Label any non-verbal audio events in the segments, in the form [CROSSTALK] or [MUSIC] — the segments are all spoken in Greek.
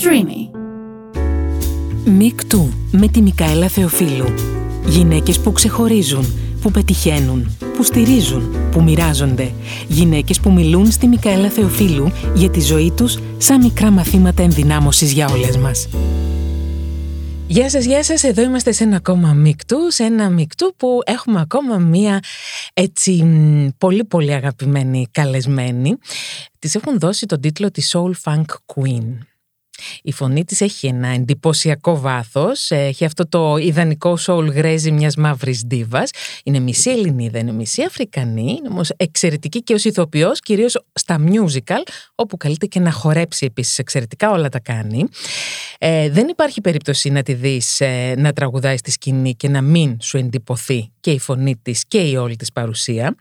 Streamy. Μικτού με τη Μικαέλα Θεοφίλου. Γυναίκες που ξεχωρίζουν, που πετυχαίνουν, που στηρίζουν, που μοιράζονται. Γυναίκες που μιλούν στη Μικαέλα Θεοφίλου για τη ζωή τους σαν μικρά μαθήματα ενδυνάμωσης για όλες μας. Γεια σας, γεια σας. Εδώ είμαστε σε ένα ακόμα μικτού, σε ένα μικτού που έχουμε ακόμα μία έτσι πολύ πολύ αγαπημένη καλεσμένη. Της έχουν δώσει τον τίτλο της Soul Funk Queen. Η φωνή της έχει ένα εντυπωσιακό βάθος, έχει αυτό το ιδανικό soul γρέζι μιας μαύρης ντίβας. Είναι μισή Ελληνίδα, είναι μισή Αφρικανή, είναι όμως εξαιρετική και ως ηθοποιός, κυρίως στα musical, όπου καλείται και να χορέψει επίσης εξαιρετικά, όλα τα κάνει. Ε, δεν υπάρχει περίπτωση να τη δεις ε, να τραγουδάει στη σκηνή και να μην σου εντυπωθεί και η φωνή της και η όλη της παρουσία.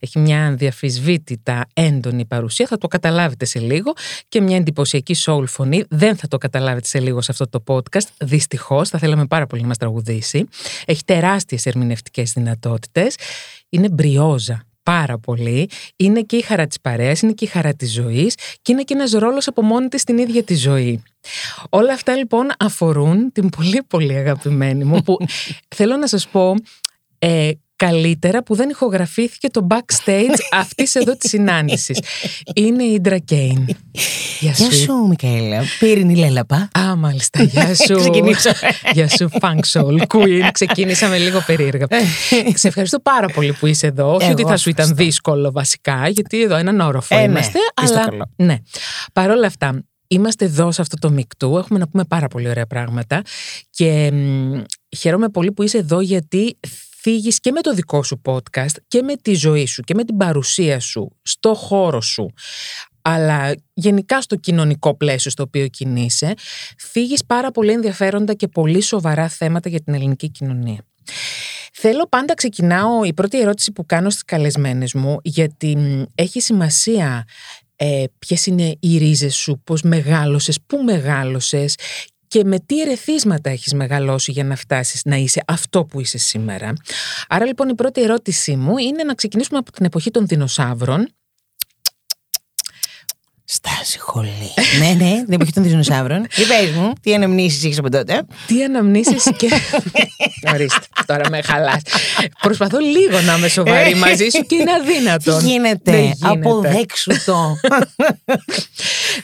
Έχει μια αδιαφυσβήτητα έντονη παρουσία, θα το καταλάβετε σε λίγο και μια εντυπωσιακή soul φωνή. Δεν θα το καταλάβετε σε λίγο σε αυτό το podcast, δυστυχώς, θα θέλαμε πάρα πολύ να μας τραγουδήσει. Έχει τεράστιες ερμηνευτικές δυνατότητες. Είναι μπριόζα πάρα πολύ. Είναι και η χαρά της παρέας, είναι και η χαρά της ζωής και είναι και ένας ρόλος από μόνη της στην ίδια τη ζωή. Όλα αυτά λοιπόν αφορούν την πολύ πολύ αγαπημένη μου που [LAUGHS] θέλω να σας πω ε, καλύτερα που δεν ηχογραφήθηκε το backstage [LAUGHS] αυτής εδώ της συνάντησης. Είναι η Ιντρα Κέιν. Γεια σου. Γεια σου, Μικαέλα. Πύρινη λέλαπα. Α, μάλιστα. Γεια [LAUGHS] σου. Γεια σου, Funk Soul Queen. Ξεκίνησαμε λίγο περίεργα. [LAUGHS] Σε ευχαριστώ πάρα πολύ που είσαι εδώ. Όχι ότι θα σου ήταν δύσκολο βασικά, γιατί εδώ έναν όροφο Ε, ναι. είμαστε. Είστε Αλλά καλό. ναι. Παρ' όλα αυτά, είμαστε εδώ σε αυτό το μικτού. Έχουμε να πούμε πάρα πολύ ωραία πράγματα. Και μ, χαίρομαι πολύ που είσαι εδώ γιατί φύγεις και με το δικό σου podcast και με τη ζωή σου και με την παρουσία σου στο χώρο σου αλλά γενικά στο κοινωνικό πλαίσιο στο οποίο κινείσαι, φύγεις πάρα πολύ ενδιαφέροντα και πολύ σοβαρά θέματα για την ελληνική κοινωνία. Θέλω πάντα ξεκινάω η πρώτη ερώτηση που κάνω στις καλεσμένες μου γιατί μ, έχει σημασία ε, ποιες είναι οι ρίζες σου, πώς μεγάλωσες, πού μεγάλωσες και με τι ερεθίσματα έχεις μεγαλώσει για να φτάσεις να είσαι αυτό που είσαι σήμερα; Άρα λοιπόν η πρώτη ερώτησή μου είναι να ξεκινήσουμε από την εποχή των δεινοσαύρων Στάση χολή. ναι, ναι, την εποχή των δεινοσαύρων. Για πες μου, τι αναμνήσεις έχεις από τότε; Τι αναμνήσεις και. Ορίστε, τώρα με χαλάς. Προσπαθώ λίγο να είμαι σοβαρή μαζί σου και είναι Τι αδύνατον. Δεν γίνεται, γίνεται. αποδέξου το.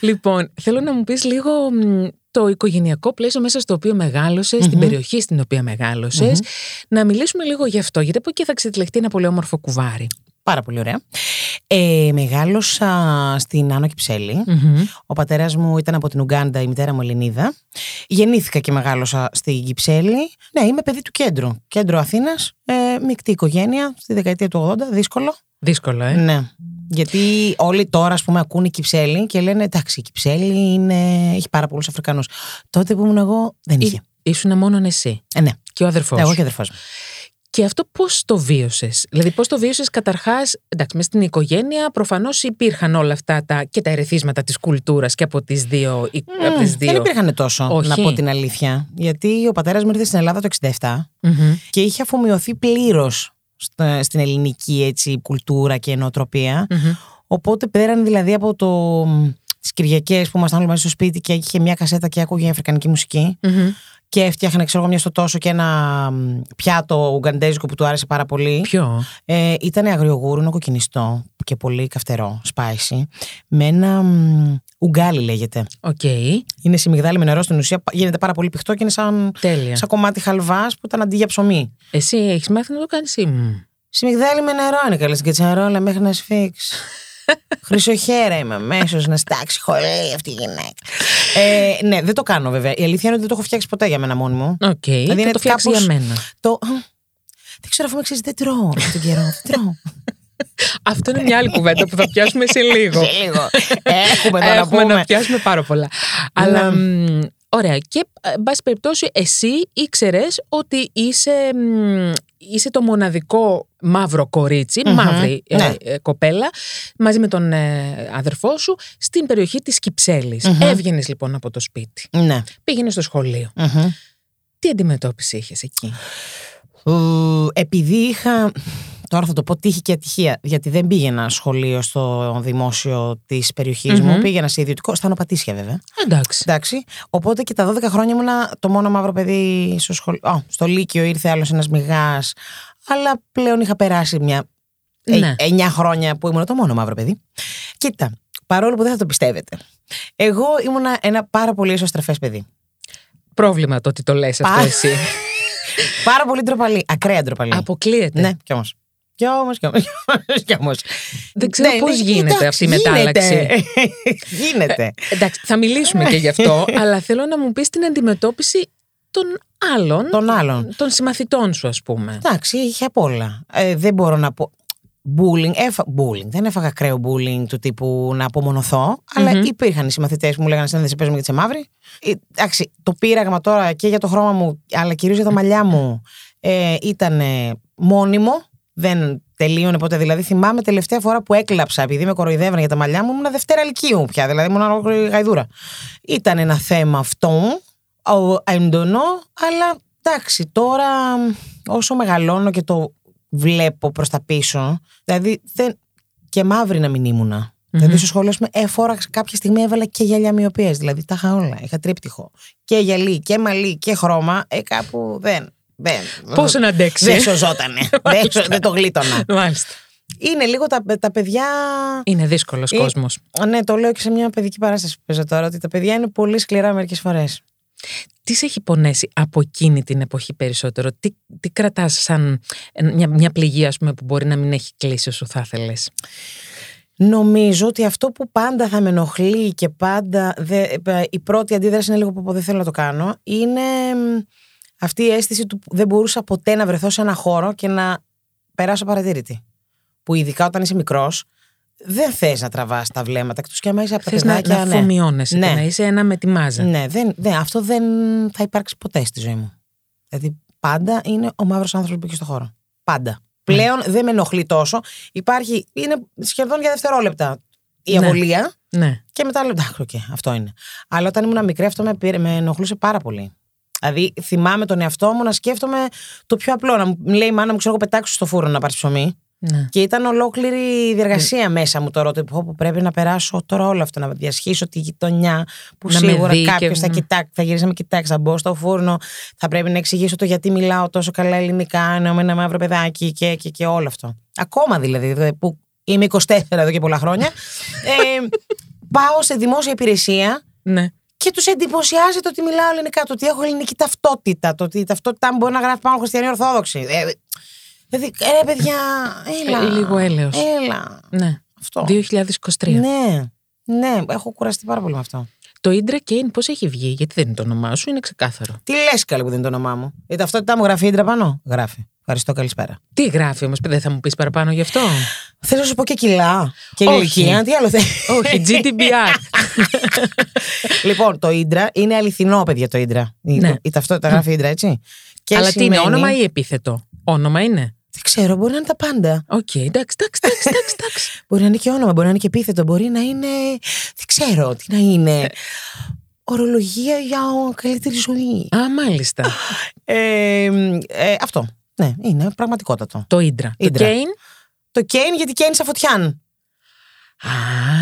Λοιπόν, θέλω να μου πεις λίγο μ, το οικογενειακό πλαίσιο μέσα στο οποίο μεγάλωσες, την περιοχή στην οποία μεγαλωσες Να μιλήσουμε λίγο γι' αυτό, γιατί από εκεί θα ξετυλεχτεί ένα πολύ όμορφο κουβάρι. Πάρα πολύ ωραία. Ε, μεγάλωσα στην Άνω Κυψέλη. Ο πατέρας μου ήταν από την Ουγκάντα, η μητέρα μου Ελληνίδα. Γεννήθηκα και μεγάλωσα στην Κυψέλη. Ναι, είμαι παιδί του κέντρου. Κέντρο Αθήνας, ε, μεικτή οικογένεια, στη δεκαετία του 80, δύσκολο. Δύσκολο, ε. Ναι. Γιατί όλοι τώρα, ας πούμε, ακούν η Κυψέλη και λένε εντάξει, η Κυψέλη είναι... έχει πάρα πολλούς Αφρικανούς. Τότε που ήμουν εγώ, δεν είχε. Ήσουν μόνον εσύ Ε, ναι. και ο αδερφός Εγώ σου. και αδερφός μου. Και αυτό πώς το βίωσες; Δηλαδή πώς το βίωσες καταρχάς, εντάξει, μες στην οικογένεια προφανώς υπήρχαν όλα αυτά τα, και τα ερεθίσματα της κουλτούρας και από τις δύο. από τις δύο. Δεν υπήρχαν τόσο, Όχι. να πω την αλήθεια. Γιατί ο πατέρας μου ήρθε στην Ελλάδα το 67 Μμμ. και είχε αφομοιωθεί πλήρως στην ελληνική έτσι, κουλτούρα και νοοτροπία. Μμμ. Οπότε πέραν δηλαδή από το, τις Κυριακές που ήμασταν όλοι μαζί στο σπίτι και είχε μια κασέτα και άκουγε αφρικανική μουσική Μμμ. και έφτιαχνε ξέρω εγώ μια στο τόσο και ένα μ, πιάτο ουγκαντέζικο που του άρεσε πάρα πολύ. Ποιο; Ε, ήταν αγριογούρουνο κοκκινιστό και πολύ καυτερό, spicy, με ένα μ, ουγκάλι λέγεται. Οκ. Είναι σιμιγδάλι με νερό στην ουσία, γίνεται πάρα πολύ πηχτό και είναι σαν, Τέλεια. σαν κομμάτι χαλβάς που ήταν αντί για ψωμί. Εσύ έχεις μάθει να το κάνεις ή μ; Σιμιγδάλι με νερό είναι καλή στην κατσαρόλα μέχρι να σφίξει. [LAUGHS] Χρυσοχέρα είμαι αμέσως να στάξει χωρί αυτή η γυναίκα. Ε, ναι, δεν το κάνω βέβαια. Η αλήθεια είναι ότι δεν το έχω φτιάξει ποτέ για μένα μόνη μου. Οκ. θα είναι το φτιάξεις κάπως- για μένα. Το. Δεν ξέρω αφού με ξέρεις, δεν τρώω αυτόν τον καιρό. Δεν τρώω. [LAUGHS] Αυτό είναι μια άλλη κουβέντα που θα πιάσουμε σε λίγο. [LAUGHS] Σε λίγο. Έχουμε εδώ να Έχουμε να πούμε. πιάσουμε πάρα πολλά. Αλλά μ, ωραία. Και ε, εν πάση περιπτώσει, εσύ ήξερες ότι είσαι, μ, είσαι το μοναδικό μαύρο κορίτσι, μαύρη ε, Ναι. ε, κοπέλα, μαζί με τον ε, αδερφό σου, στην περιοχή της Κυψέλης. Έβγαινες λοιπόν από το σπίτι. Ναι. Πήγαινες στο σχολείο. Μμμ. Τι αντιμετώπιση είχες εκεί; Ου, Επειδή είχα Τώρα θα το πω τύχη και ατυχία, γιατί δεν πήγαινα σχολείο στο δημόσιο της περιοχη μου. Πήγαινα σε ιδιωτικό, στα Νοπατήσια βέβαια. Εντάξει. Εντάξει. Οπότε και τα 12 χρόνια ήμουνα το μόνο μαύρο παιδί στο σχολείο. Oh, στο Λύκειο ήρθε άλλος ένας μηγάς. Αλλά πλέον είχα περάσει μια. Ναι. 9 χρόνια που ήμουν το μόνο μαύρο παιδί. Κοίτα, παρόλο που δεν θα το πιστεύετε. Εγώ ήμουνα ένα πάρα πολύ εσωστρεφές παιδί. Πρόβλημα το ότι το λες αυτό Πα- εσύ. [LAUGHS] Πάρα πολύ ντροπαλή. Ακραία ντροπαλή. Αποκλείεται. Ναι, κι όμως. Κι όμως, κι όμως. [LAUGHS] Κι όμως. Δεν ξέρω Ναι, πώς ναι, γίνεται εντάξει, αυτή η μετάλλαξη. γίνεται. [LAUGHS] γίνεται. Εντάξει, θα μιλήσουμε και γι' αυτό, [LAUGHS] αλλά θέλω να μου πεις την αντιμετώπιση των άλλων, Των άλλων. των συμμαθητών σου, ας πούμε. Εντάξει, είχε απ' όλα. Ε, δεν μπορώ να πω. Bullying, έφα... bullying. Δεν έφαγα ακραίο bullying του τύπου να απομονωθώ, αλλά υπήρχαν οι συμμαθητές που μου λέγανε Σαν δεν σε παίζουμε γιατί είσαι μαύρη. Ε, εντάξει, το πείραγμα τώρα και για το χρώμα μου, αλλά κυρίως για τα μαλλιά μου, ε, ήταν μόνιμο. Δεν τελείωνε ποτέ. Δηλαδή, θυμάμαι τελευταία φορά που έκλαψα επειδή με κοροϊδεύαν για τα μαλλιά μου, ήμουν Δευτέρα Λυκείου πια. Δηλαδή, ήμουν ολόκληρη γαϊδούρα. Ήταν ένα θέμα αυτό, ο- έντονο, αλλά εντάξει, τώρα όσο μεγαλώνω και το βλέπω προς τα πίσω, δηλαδή δεν, και μαύρη να μην ήμουνα. Δηλαδή στο σχολείο, ας πούμε, έφορα κάποια στιγμή έβαλα και γυαλιά μοιοπίας, δηλαδή τα είχα όλα, είχα τρίπτυχο. Και γυαλί και μαλλί και χρώμα, ε, κάπου δεν. Δεν Πόσο να αντέξει; Δεν σωζότανε. δεν, σω- δεν το γλίτωνα. Μάλιστα. Είναι λίγο τα, τα παιδιά. Είναι δύσκολος Ε, κόσμος. Ναι, το λέω και σε μια παιδική παράσταση που παίζω τώρα, ότι τα παιδιά είναι πολύ σκληρά μερικές φορές. Τι σε έχει πονέσει από εκείνη την εποχή περισσότερο, τι, τι κρατάς σαν μια, μια πληγή ας πούμε, που μπορεί να μην έχει κλείσει όσο θα ήθελες. Νομίζω ότι αυτό που πάντα θα με ενοχλεί και πάντα δε, ε, η πρώτη αντίδραση είναι λίγο που δεν θέλω να το κάνω είναι μ, αυτή η αίσθηση του που δεν μπορούσα ποτέ να βρεθώ σε ένα χώρο και να περάσω απαρατήρητη. Που ειδικά όταν είσαι μικρός δεν θες να τραβάς τα βλέμματα εκτός και άμα είσαι από τα Θες να, παιδάκια, να ναι. αφομοιώνεσαι Ναι. και να είσαι ένα με τη μάζα. Ναι, δεν, δεν, αυτό δεν θα υπάρξει ποτέ στη ζωή μου. Δηλαδή πάντα είναι ο μαύρος άνθρωπος που έχει στο χώρο. Πάντα. Πλέον δεν με ενοχλεί τόσο. Υπάρχει, είναι σχεδόν για δευτερόλεπτα η Ναι. αβολία Ναι. και μετά λέω εντάξει, οκ, αυτό είναι. Αλλά όταν ήμουν μικρή αυτό με, πήρε- με ενοχλούσε πάρα πολύ. Δηλαδή θυμάμαι τον εαυτό μου να σκέφτομαι το πιο απλό. Να μου λέει η μάνα μου, ξέρω εγώ, πετάξω στο φούρνο να πάρεις ψωμί. ναι. Και ήταν ολόκληρη διεργασία μέσα μου τώρα ότι πω, πω, πρέπει να περάσω τώρα όλο αυτό, να διασχίσω τη γειτονιά που Να με σίγουρα δει και- κάποιος θα ναι. κοιτάξει, θα γυρίσει να με κοιτάξει, θα μπω στο φούρνο, θα πρέπει να εξηγήσω το γιατί μιλάω τόσο καλά ελληνικά, ενώ με ένα μαύρο παιδάκι και, και, και όλο αυτό. Ακόμα δηλαδή, δε- που είμαι 24 εδώ και πολλά χρόνια, [LAUGHS] ε, πάω σε δημόσια υπηρεσία ναι. Και τους εντυπωσιάζεται ότι μιλάω ελληνικά, το ότι έχω ελληνική ταυτότητα, το ότι η ταυτότητά μου μπορεί να γράφει πάνω χριστιανή Ορθόδοξη. Ε, Δηλαδή, ε, ρε παιδιά, έλα. Ε, λίγο έλεος. Έλα. ναι. Αυτό. 2023. Ναι. Ναι, έχω κουραστεί πάρα πολύ με αυτό. Το Indra Kane πώς έχει βγει, γιατί δεν είναι το όνομά σου, είναι ξεκάθαρο. Τι λες, καλή που δεν είναι το όνομά μου; Η ταυτότητά μου γράφει ίντρα πάνω; Γράφει. Ευχαριστώ, καλησπέρα. Τι γράφει όμως, δεν θα μου πεις παραπάνω γι' αυτό; Θέλω να σου πω και κιλά. Και Όχι. ηλικία. Τι άλλο θέλεις; Όχι, GDPR. [LAUGHS] λοιπόν, το Idra είναι αληθινό, παιδιά, το Idra. Η, Ναι. η ταυτότητα γράφει Idra, έτσι. Και Αλλά τι είναι, σημαίνει- όνομα ή επίθετο; Όνομα είναι; Δεν ξέρω, μπορεί να είναι τα πάντα. Οκ, εντάξει, εντάξει, εντάξει, εντάξει, εντάξει. [LAUGHS] Μπορεί να είναι και όνομα, μπορεί να είναι και επίθετο, μπορεί να είναι. Δεν ξέρω τι να είναι. Ορολογία για καλύτερη ζωή. Α, μάλιστα. Ε, ε, αυτό. Ναι, είναι πραγματικότατο. Το Indra. Το Indra. Kane. Το Κέιν γιατί Κέιν Σαφωτιάν. Α,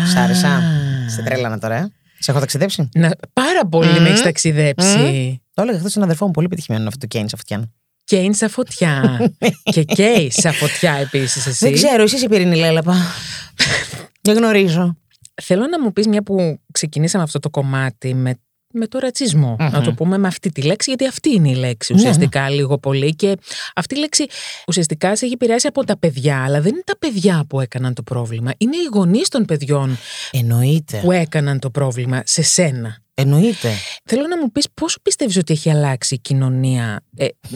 Σ' άρεσα. Σε τρέλανα τώρα, ε. Σε έχω ταξιδέψει. Να, πάρα πολύ Μμμ. με έχεις ταξιδέψει. Το έλεγα χθες στον αδερφό μου, πολύ πετυχημένο αυτό το Κέιν Σαφωτιάν. Κέιν στα φωτιά. [LAUGHS] και Κέι στα φωτιά επίσης εσύ. Δεν ξέρω, εσύ είσαι πυρηνή λέλαπα. [LAUGHS] Δεν γνωρίζω. Θέλω να μου πεις μια που ξεκινήσαμε αυτό το κομμάτι με, με το ρατσισμο Μμμ. Να το πούμε με αυτή τη λέξη, γιατί αυτή είναι η λέξη Ναι, ουσιαστικά λίγο πολύ. Και αυτή η λέξη ουσιαστικά σε έχει επηρεάσει από τα παιδιά, αλλά δεν είναι τα παιδιά που έκαναν το πρόβλημα. Είναι οι γονείς των παιδιών Εννοείται. που έκαναν το πρόβλημα σε σένα. Εννοείται. Θέλω να μου πεις πόσο πιστεύεις ότι έχει αλλάξει η κοινωνία. Ε, [LAUGHS]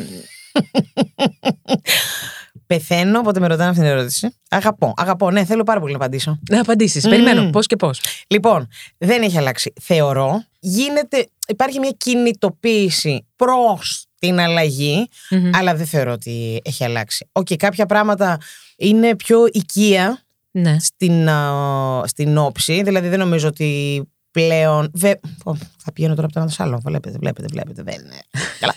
Πεθαίνω, όποτε με ρωτάνε αυτή την ερώτηση. Αγαπώ, αγαπώ. Ναι, θέλω πάρα πολύ να απαντήσω. να απαντήσεις. Μμμ. Περιμένω πώς και πώς. Λοιπόν, δεν έχει αλλάξει. Θεωρώ, γίνεται, υπάρχει μια κινητοποίηση προς την αλλαγή, Μμμ. αλλά δεν θεωρώ ότι έχει αλλάξει. Οκ, κάποια πράγματα είναι πιο οικεία Ναι. στην, α, στην όψη, δηλαδή δεν νομίζω ότι πλέον. Βε... Ω, θα πηγαίνω τώρα από το ένα στο άλλο. Βλέπετε, βλέπετε, βλέπετε. Δεν είναι. Καλά.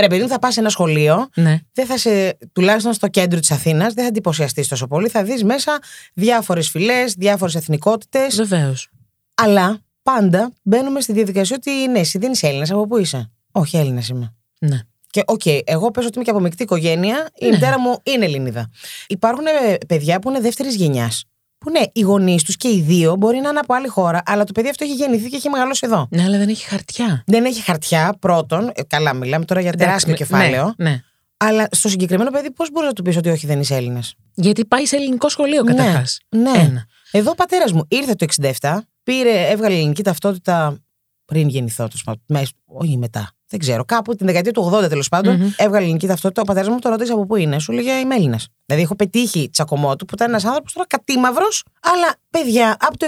Ρε παιδί μου, θα πας σε ένα σχολείο, Ναι. δεν θα σε, τουλάχιστον στο κέντρο της Αθήνας, δεν θα εντυπωσιαστείς τόσο πολύ. Θα δεις μέσα διάφορες φυλές, διάφορες εθνικότητες. Βεβαίως. Αλλά πάντα μπαίνουμε στη διαδικασία ότι ναι, εσύ δεν είσαι Έλληνας, από πού είσαι; Όχι, Έλληνας είμαι. Ναι. Και οκ, εγώ παίζω ότι είμαι και από μεικτή οικογένεια, η Ναι. μητέρα μου είναι Ελληνίδα. Υπάρχουν ε, παιδιά που είναι δεύτερης γενιάς. Που ναι, οι γονείς τους και οι δύο μπορεί να είναι από άλλη χώρα, αλλά το παιδί αυτό έχει γεννηθεί και έχει μεγαλώσει εδώ. Ναι, αλλά δεν έχει χαρτιά. Δεν έχει χαρτιά, πρώτον. ε, καλά, μιλάμε τώρα για τεράστιο Εντάξει, κεφάλαιο. Ναι, ναι. Αλλά στο συγκεκριμένο παιδί, πώς μπορείς να του πεις ότι όχι, δεν είσαι Έλληνας; Γιατί πάει σε ελληνικό σχολείο καταρχάς. Ναι. Ένα. Εδώ ο πατέρας μου ήρθε το 67, πήρε, έβγαλε ελληνική ταυτότητα πριν γεννηθώ, τέλο πάντων. μες- Όχι μετά. Δεν ξέρω. Κάπου την δεκαετία του 80 τέλος πάντων, Μμμ. έβγαλε ελληνική ταυτότητα. Ο πατέρα μου τον ρώτησε από πού είναι. Σου λέγε Είμαι Έλληνας. Δηλαδή έχω πετύχει τσακωμό του που ήταν ένας άνθρωπος τώρα κατήμαυρος, αλλά παιδιά από το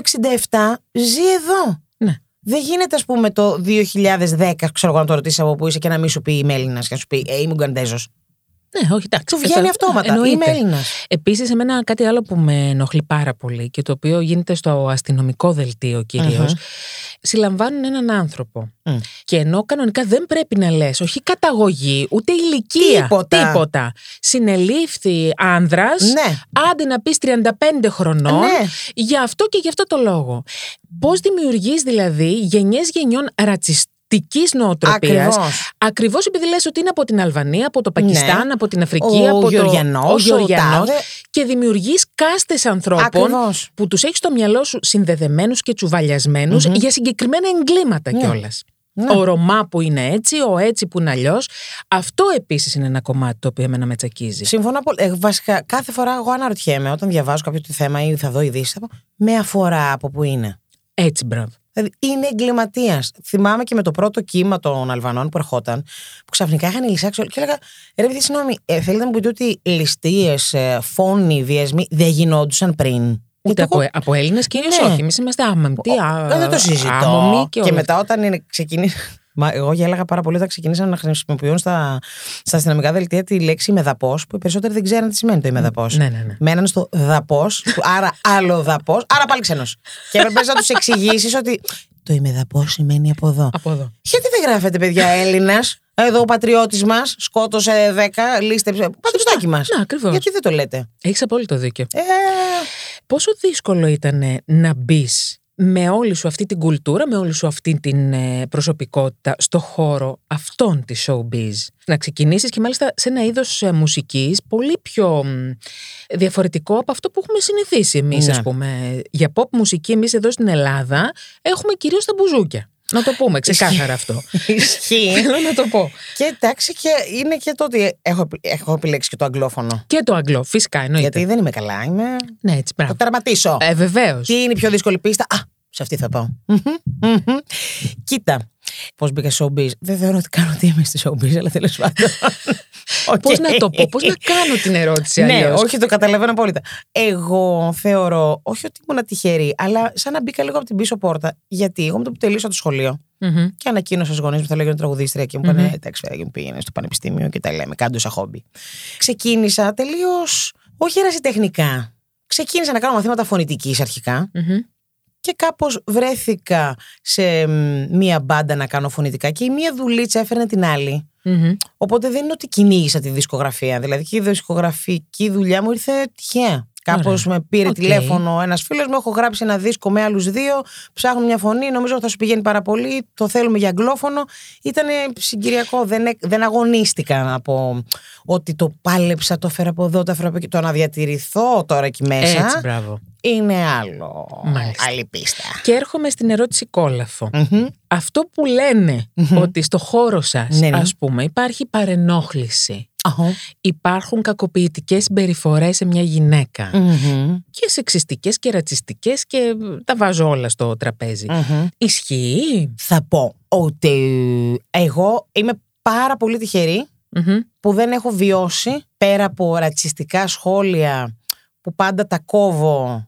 67 ζει εδώ. Ναι. Δεν γίνεται, ας πούμε, το 2010, ξέρω εγώ, να το ρωτήσεις από πού είσαι και να μην σου πει Είμαι Έλληνας και να σου πει Ε, είμαι Ουγκαντέζος. Ναι, όχι, εντάξει. Του βγαίνει αυτόματα. Εννοείται. Είμαι Έλληνας. Επίσης, εμένα κάτι άλλο που με ενοχλεί πάρα πολύ και το οποίο γίνεται στο αστυνομικό δελτίο κυρίως. Μμμ. Συλλαμβάνουν έναν άνθρωπο. Μμ. Και ενώ κανονικά δεν πρέπει να λες, όχι καταγωγή, ούτε ηλικία. Τίποτα. τίποτα. Συνελήφθη άνδρας, Ναι. άντε να πεις 35 χρονών, Ναι. για αυτό και γι' αυτό το λόγο. Πώς δημιουργείς δηλαδή γενιές γενιών ρατσιστική νοοτροπίας. Ακριβώς. Ακριβώς επειδή λες ότι είναι από την Αλβανία, από το Πακιστάν, Ναι. από την Αφρική, Ο από Γεωργιανός, το. ο Γεωργιανός, τάδε. και δημιουργείς κάστες ανθρώπων Ακριβώς. που τους έχεις στο μυαλό σου συνδεδεμένους και τσουβαλιασμενους για συγκεκριμένα εγκλήματα Ναι. κιόλας. Ναι. Ο Ρωμά που είναι έτσι, ο έτσι που είναι αλλιώς. Αυτό επίσης είναι ένα κομμάτι το οποίο εμένα με τσακίζει. Συμφωνώ πολύ. Ε, βασικά, κάθε φορά εγώ αναρωτιέμαι όταν διαβάζω κάποιο το θέμα ή θα δω ειδήσει, θα πω με αφορά από που είναι. Έτσι, μπράβο. Δηλαδή είναι εγκληματίας. Θυμάμαι και με το πρώτο κύμα των Αλβανών που ερχόταν, που ξαφνικά είχαν λυσάξει όλοι. Και έλεγα, ρε παιδί, συγγνώμη, ε, θέλετε να μου πείτε ότι ληστείες, φόνοι, βιασμοί δεν γινόντουσαν πριν; Ούτε Γιατί από, εγώ- από Έλληνες κυρίως Ναι. όχι. Εμείς είμαστε άμεμπτοι. α- Δεν το συζητώ. άμομοι και, Και, όλα μετά όταν είναι ξεκινήσει. Μα εγώ γέλαγα πάρα πολύ όταν ξεκινήσαν να χρησιμοποιούν στα, στα αστυνομικά δελτία τη λέξη ημεδαπό, που οι περισσότεροι δεν ξέρουν τι σημαίνει το ημεδαπός. Ναι, ναι, ναι. Μέναν στο δαπός, άρα [LAUGHS] άλλο δαπός, άρα πάλι ξένος. και έπρεπε να τους εξηγήσεις ότι το ημεδαπός σημαίνει από εδώ. Από εδώ. Γιατί δεν γράφετε, παιδιά, Έλληνας; Εδώ ο πατριώτης μας σκότωσε 10, λίστεψε. Πατριστάκι μας. Ναι, ακριβώς. Γιατί δεν το λέτε; Έχεις απόλυτο δίκιο. Ε, Πόσο δύσκολο ήταν να μπεις με όλη σου αυτή την κουλτούρα, με όλη σου αυτή την ε, προσωπικότητα στο χώρο αυτών της showbiz. Να ξεκινήσεις και μάλιστα σε ένα είδος ε, μουσικής πολύ πιο μ, διαφορετικό από αυτό που έχουμε συνηθίσει εμείς Ναι. ας πούμε. Για pop μουσική εμείς εδώ στην Ελλάδα έχουμε κυρίως τα μπουζούκια. Να το πούμε ξεκάθαρα αυτό. Ισχύει. [LAUGHS] Θέλω να το πω. και εντάξει, και είναι και το ότι έχω, επι- έχω επιλέξει και το αγγλόφωνο. Και το αγγλό, φυσικά εννοείται. Γιατί δεν είμαι καλά, είμαι. Ναι, έτσι, Θα μπράβο. τερματίσω. Ε, βεβαίως. Τι είναι η πιο δύσκολη πίστα; Α, σε αυτή θα πάω. Μμμ, μμμ. Κοίτα. Πώς μπήκα σε showbiz. Δεν θεωρώ ότι κάνω τι είμαι στη showbiz, αλλά τέλος πάντων. [LAUGHS] Πώς Οκ. να το πω, πώς να κάνω την ερώτηση Ναι, αλλιώς; όχι, το καταλαβαίνω απόλυτα. Εγώ θεωρώ, όχι ότι ήμουν τυχερή, αλλά σαν να μπήκα λίγο από την πίσω πόρτα. Γιατί εγώ με το που τελείωσα το σχολείο Μμμ. και ανακοίνωσα στους γονείς μου θέλω να γίνω τραγουδίστρια και μου Μμμ. είπανε Εντάξει, φέρε μου πήγαινε στο πανεπιστήμιο και τα λέμε, κάντο σαν χόμπι. Ξεκίνησα τελείως, όχι ερασιτεχνικά. Ξεκίνησα να κάνω μαθήματα φωνητικής αρχικά Μμμ. και κάπως βρέθηκα σε μ, μία μπάντα να κάνω φωνητικά και η μία δουλίτσα έφερνε την άλλη. Μμμ. Οπότε δεν είναι ότι κυνήγησα τη δισκογραφία. Δηλαδή και η δισκογραφική δουλειά μου ήρθε τυχαία. Κάπως Ωραία. με πήρε Οκ. τηλέφωνο ένας φίλος μου. Έχω γράψει ένα δίσκο με άλλους δύο. Ψάχνω μια φωνή. Νομίζω ότι θα σου πηγαίνει πάρα πολύ. Το θέλουμε για αγγλόφωνο. Ήταν συγκυριακό. Δεν, έ- δεν αγωνίστηκα από ότι το πάλεψα, το έφερα από εδώ, το έφερα από εκεί. Το να διατηρηθώ τώρα εκεί μέσα Έτσι, μπράβο. Είναι άλλο. Μάλιστα. Άλλη πίστα. Και έρχομαι στην ερώτηση κόλαφο. Μμμ. Αυτό που λένε ότι στο χώρο σας, Ναι, ναι. ας πούμε, υπάρχει παρενόχληση. Αχω. Υπάρχουν κακοποιητικές συμπεριφορές σε μια γυναίκα. Μμμ. Και σεξιστικές και ρατσιστικές και τα βάζω όλα στο τραπέζι. Μμμ. Ισχύει; Θα πω ότι εγώ είμαι πάρα πολύ τυχερή Μμμ. που δεν έχω βιώσει πέρα από ρατσιστικά σχόλια που πάντα τα κόβω.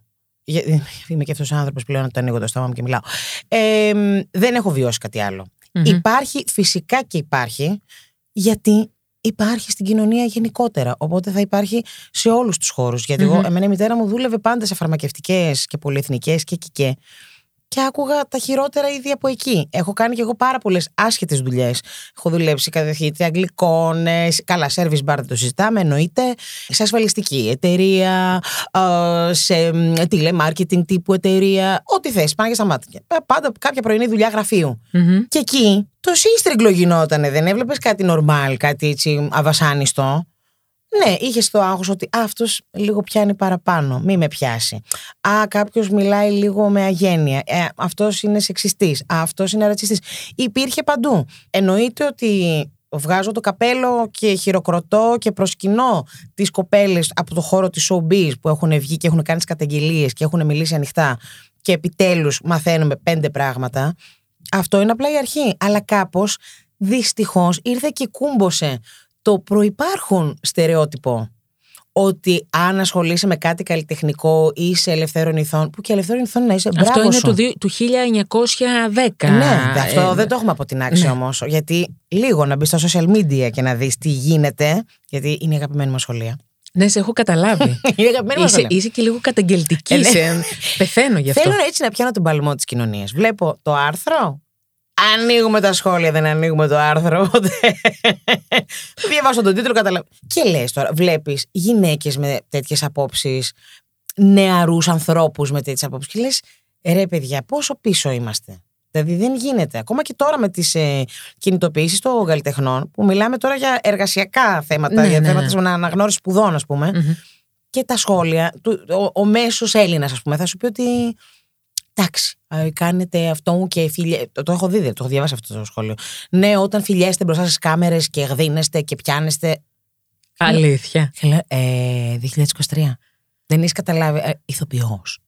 Για- Είμαι και αυτός ο άνθρωπος πλέον να το ανοίγω το στόμα μου και μιλάω. Ε, μ, δεν έχω βιώσει κάτι άλλο. Μμμ. Υπάρχει, φυσικά και υπάρχει, γιατί υπάρχει στην κοινωνία γενικότερα. Οπότε θα υπάρχει σε όλους τους χώρους. Γιατί εγώ, Μμμ. εμένα η μητέρα μου δούλευε πάντα σε φαρμακευτικές και πολυεθνικές και εκεί και. και άκουγα τα χειρότερα ήδη από εκεί. Έχω κάνει και εγώ πάρα πολλές άσχετες δουλειές. Έχω δουλέψει καθηγητή αγγλικών, ε, καλά, service bar δεν το συζητάμε, εννοείται. Σε ασφαλιστική εταιρεία, ε, σε τηλεμάρκετινγκ τύπου εταιρεία. Ό,τι θες, πάνε και στα μάτια. Ε, πάντα κάποια πρωινή δουλειά γραφείου. Μμμ. Και εκεί το σύστριγγλο γινότανε. Δεν έβλεπες κάτι νορμάλ, κάτι έτσι αβασάνιστο; Ναι, είχες το άγχος ότι αυτός λίγο πιάνει παραπάνω. Μη με πιάσει. Α, κάποιος μιλάει λίγο με αγένεια. Ε, αυτός είναι σεξιστής. Αυτός είναι ρατσιστής. Υπήρχε παντού. Εννοείται ότι βγάζω το καπέλο και χειροκροτώ και προσκυνώ τις κοπέλες από το χώρο της showbiz που έχουν βγει και έχουν κάνει τις καταγγελίες και έχουν μιλήσει ανοιχτά και επιτέλους μαθαίνουμε πέντε πράγματα. Αυτό είναι απλά η αρχή. Αλλά κάπως δυστυχώς ήρθε και κούμποσε το προϋπάρχον στερεότυπο ότι αν ασχολείσαι με κάτι καλλιτεχνικό ή σε ελευθέρων ηθών, που και ελευθέρων ηθών να είσαι Αυτό μπράβο είναι σου. του, δι- του 1910. Ναι, δε- αυτό Ε, δεν το έχουμε αποτινάξει ναι. όμως Γιατί λίγο να μπει στα social media και να δεις τι γίνεται, γιατί είναι η αγαπημένη μας σχολεία. Ναι, σε έχω καταλάβει. Είναι [LAUGHS] η αγαπημένη μας είσαι, σχολεία. είσαι και λίγο καταγγελτικής. Ε, ναι. σε- Πεθαίνω γι' αυτό. Θέλω έτσι να πιάνω τον παλμό της κοινωνίας. Βλέπω το άρθρο. Ανοίγουμε τα σχόλια, δεν ανοίγουμε το άρθρο. Οπότε. [LAUGHS] Διαβάζω τον τίτλο, καταλαβαίνω. Και λες τώρα, βλέπεις γυναίκες με τέτοιες απόψεις, νεαρούς ανθρώπους με τέτοιες απόψεις. Και λες, ρε παιδιά, πόσο πίσω είμαστε. Δηλαδή δεν γίνεται. Ακόμα και τώρα με τις ε, κινητοποιήσεις των καλλιτεχνών, που μιλάμε τώρα για εργασιακά θέματα, Ναι, για ναι, θέματα ναι. αναγνώρισης σπουδών, ας πούμε Μμμ. και τα σχόλια, του, ο, ο μέσος Έλληνας, ας πούμε, θα σου πει ότι. Εντάξει, ε, κάνετε αυτό και φιλιέ. Το, το έχω δει, το έχω διαβάσει αυτό το σχόλιο. Ναι, όταν φιλιέστε μπροστά στις κάμερες και γδίνεστε και πιάνεστε. Αλήθεια. Και λέω, ε, 2023. Δεν έχεις καταλάβει. Ε, Ηθοποιός.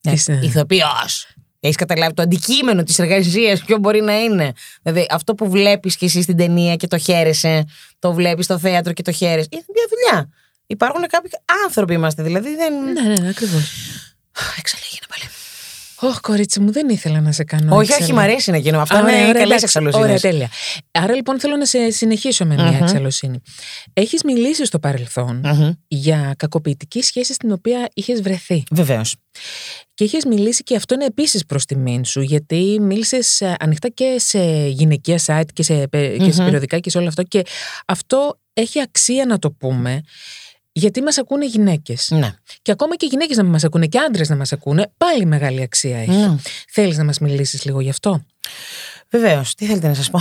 Τι σε- Ηθοποιός. Έχεις καταλάβει το αντικείμενο της εργασίας, ποιο μπορεί να είναι. Δηλαδή, αυτό που βλέπεις κι εσύ στην ταινία και το χαίρεσαι, το βλέπεις στο θέατρο και το χαίρεσαι. Είναι μια δουλειά. Υπάρχουν κάποιοι άνθρωποι είμαστε, δηλαδή δεν. Ναι, ναι, ναι ακριβώς. Εξαλέγει πάλι. Όχ, κορίτσι μου, δεν ήθελα να σε κάνω. Όχι, όχι, εξαλώ. μ' αρέσει να γίνω. Αυτά Α, είναι ωραία, ωραία, καλές εντάξει. εξαλωσίνε. Ωραία, τέλεια. Άρα λοιπόν θέλω να σε συνεχίσω με μια Μμμ. εξαλωσύνη. Έχεις μιλήσει στο παρελθόν για κακοποιητική σχέση στην οποία είχες βρεθεί. Βεβαίως. Και είχες μιλήσει και αυτό είναι επίσης προς τιμήν σου, γιατί μίλησες ανοιχτά και σε γυναικεία site και σε, πε- και σε Μμμ. περιοδικά και σε όλο αυτό. Και αυτό έχει αξία να το πούμε, γιατί μας ακούνε γυναίκες. Ναι. Και ακόμα και γυναίκες να μας ακούνε και άντρες να μας ακούνε, πάλι μεγάλη αξία έχει. Mm. Θέλεις να μας μιλήσεις λίγο γι' αυτό; Βεβαίως. Τι θέλετε να σας πω;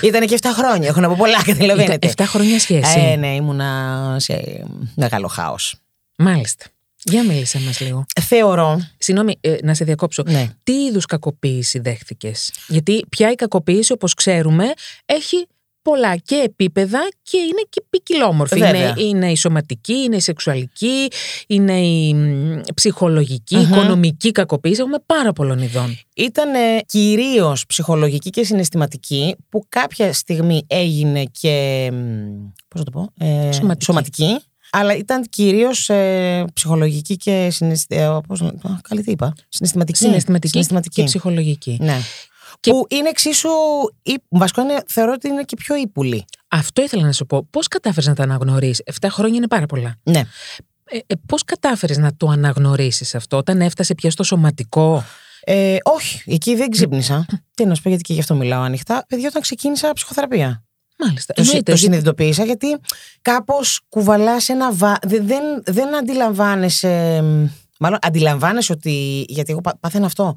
[LAUGHS] Ήταν και 7 χρόνια. Έχω να πω πολλά, καταλαβαίνετε. Ήταν 7 χρόνια σχέση. Ε, ναι, ήμουνα σε μεγάλο χάος. Μάλιστα. Για μίλησε μας λίγο. Θεωρώ. Συγγνώμη, ε, να σε διακόψω. Ναι. Τι είδους κακοποίηση δέχθηκες. Γιατί πια η κακοποίηση, όπως ξέρουμε, έχει πολλά και επίπεδα και είναι και ποικιλόμορφη. Βέβαια. Είναι, είναι η σωματική, είναι η σεξουαλική, είναι η μ, ψυχολογική, Μμμ. οικονομική κακοποίηση. Έχουμε πάρα πολλών ειδών. Ήταν κυρίως ψυχολογική και συναισθηματική που κάποια στιγμή έγινε και. Πώς να το πω. Ε, Σωματική. Αλλά ήταν κυρίως ε, ψυχολογική και συναισθηματική. Πώς, να- α, καλή τι είπα. Συναισθηματική. Συναισθηματική, και ψυχολογική. Ναι. Και- Που είναι εξίσου. ύ- Βασικό είναι, θεωρώ ότι είναι και πιο ύπουλη. Αυτό ήθελα να σου πω. Πώς κατάφερες να τα αναγνωρίσεις; 7 χρόνια είναι πάρα πολλά. Ναι. Ε, ε, πώς κατάφερες να το αναγνωρίσεις αυτό όταν έφτασε πια στο σωματικό; Ε, όχι, εκεί δεν ξύπνησα. [LAUGHS] Τι να σου πω, γιατί και γι' αυτό μιλάω ανοιχτά. Παιδιά, όταν ξεκίνησα ψυχοθεραπεία. Μάλιστα. Το, συ- Εννοείται, το γιατί- συνειδητοποίησα γιατί κάπως κουβαλάς ένα βα... δε- Δεν, δεν αντιλαμβάνεσαι. Μάλλον αντιλαμβάνεσαι ότι. Γιατί εγώ πα- πάθαινα αυτό.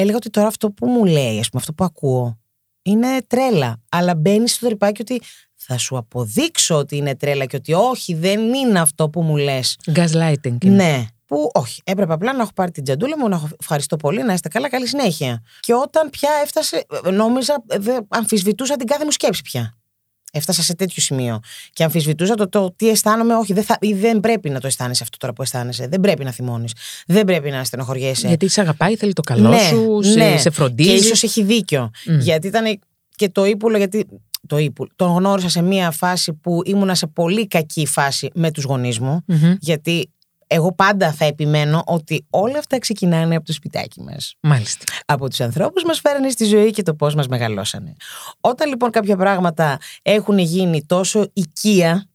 Έλεγα ότι τώρα αυτό που μου λέει, ας πούμε, αυτό που ακούω, είναι τρέλα. Αλλά μπαίνεις στο τρυπάκι ότι θα σου αποδείξω ότι είναι τρέλα και ότι όχι, δεν είναι αυτό που μου λες. Gaslighting. είναι. Ναι. Που όχι. Έπρεπε απλά να έχω πάρει την τζαντούλα μου, να έχω ευχαριστώ πολύ, να είστε καλά, καλή συνέχεια. Και όταν πια έφτασε, νόμιζα, ε, δε, αμφισβητούσα την κάθε μου σκέψη πια. Έφτασα σε τέτοιο σημείο. Και αμφισβητούσα το, το τι αισθάνομαι, όχι, δεν, θα, ή δεν πρέπει να το αισθάνεσαι αυτό τώρα που αισθάνεσαι. Δεν πρέπει να θυμώνεις. Δεν πρέπει να στενοχωριέσαι. Γιατί σε αγαπάει, θέλει το καλό Ναι, σου, σε, ναι. σε φροντίζει. Και ίσως έχει δίκιο. Μμ. Γιατί ήταν και το ύπουλο, γιατί. Το ύπουλο. Τον γνώρισα σε μία φάση που ήμουνα σε πολύ κακή φάση με τους γονείς μου. Μμμ. Γιατί εγώ πάντα θα επιμένω ότι όλα αυτά ξεκινάνε από το σπιτάκι μας. Μάλιστα. Από τους ανθρώπους μας φέρνει στη ζωή και το πώς μας μεγαλώσανε. Όταν λοιπόν κάποια πράγματα έχουν γίνει τόσο οικία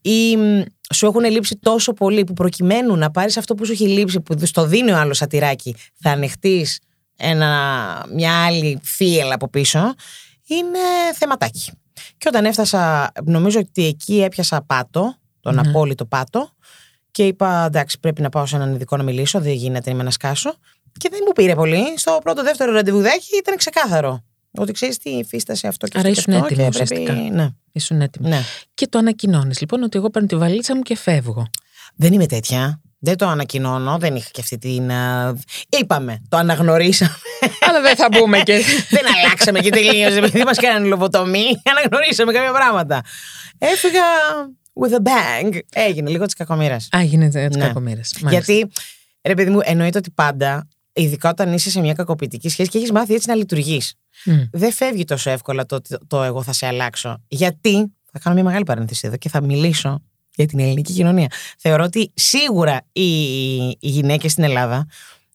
ή μ, σου έχουν λείψει τόσο πολύ που προκειμένου να πάρεις αυτό που σου έχει λείψει που στο δίνει ο άλλος σατυράκι θα ανεχτείς ένα, μια άλλη φύελα από πίσω, είναι θεματάκι. Και όταν έφτασα, νομίζω ότι εκεί έπιασα πάτο, τον Μμμ. απόλυτο πάτο, και είπα εντάξει, πρέπει να πάω σε έναν ειδικό να μιλήσω, δεν γίνεται, είμαι να σκάσω. Και δεν μου πήρε πολύ. Στο πρώτο, δεύτερο ραντεβουδάκι ήταν ξεκάθαρο. Ότι ξέρεις τι υφίστασε αυτό και Άρα αυτό. και ήσουν αυτό έτοιμη και πρέπει- ουσιαστικά. Ναι, Ήσουν έτοιμη. ναι. Και το ανακοινώνεις λοιπόν ότι εγώ παίρνω τη βαλίτσα μου και φεύγω. Δεν είμαι τέτοια. Δεν το ανακοινώνω. Δεν είχα και αυτή την. α, Είπαμε, το αναγνωρίσαμε. Αλλά δεν θα μπούμε και. [LAUGHS] δεν αλλάξαμε και τελείωσε. Επειδή μας κάνανε λοβοτομή, αναγνωρίσαμε κάποια πράγματα. Έφυγα with a bang. Έγινε λίγο της κακομοίρας. Α, γίνεται της Ναι. κακομοίρας. Γιατί, ρε παιδί μου, εννοείται ότι πάντα, ειδικά όταν είσαι σε μια κακοποιητική σχέση και έχεις μάθει έτσι να λειτουργείς, δεν φεύγει τόσο εύκολα το, το, το εγώ θα σε αλλάξω. Γιατί, θα κάνω μια μεγάλη παρένθεση εδώ και θα μιλήσω για την ελληνική κοινωνία. Θεωρώ ότι σίγουρα οι, οι γυναίκες στην Ελλάδα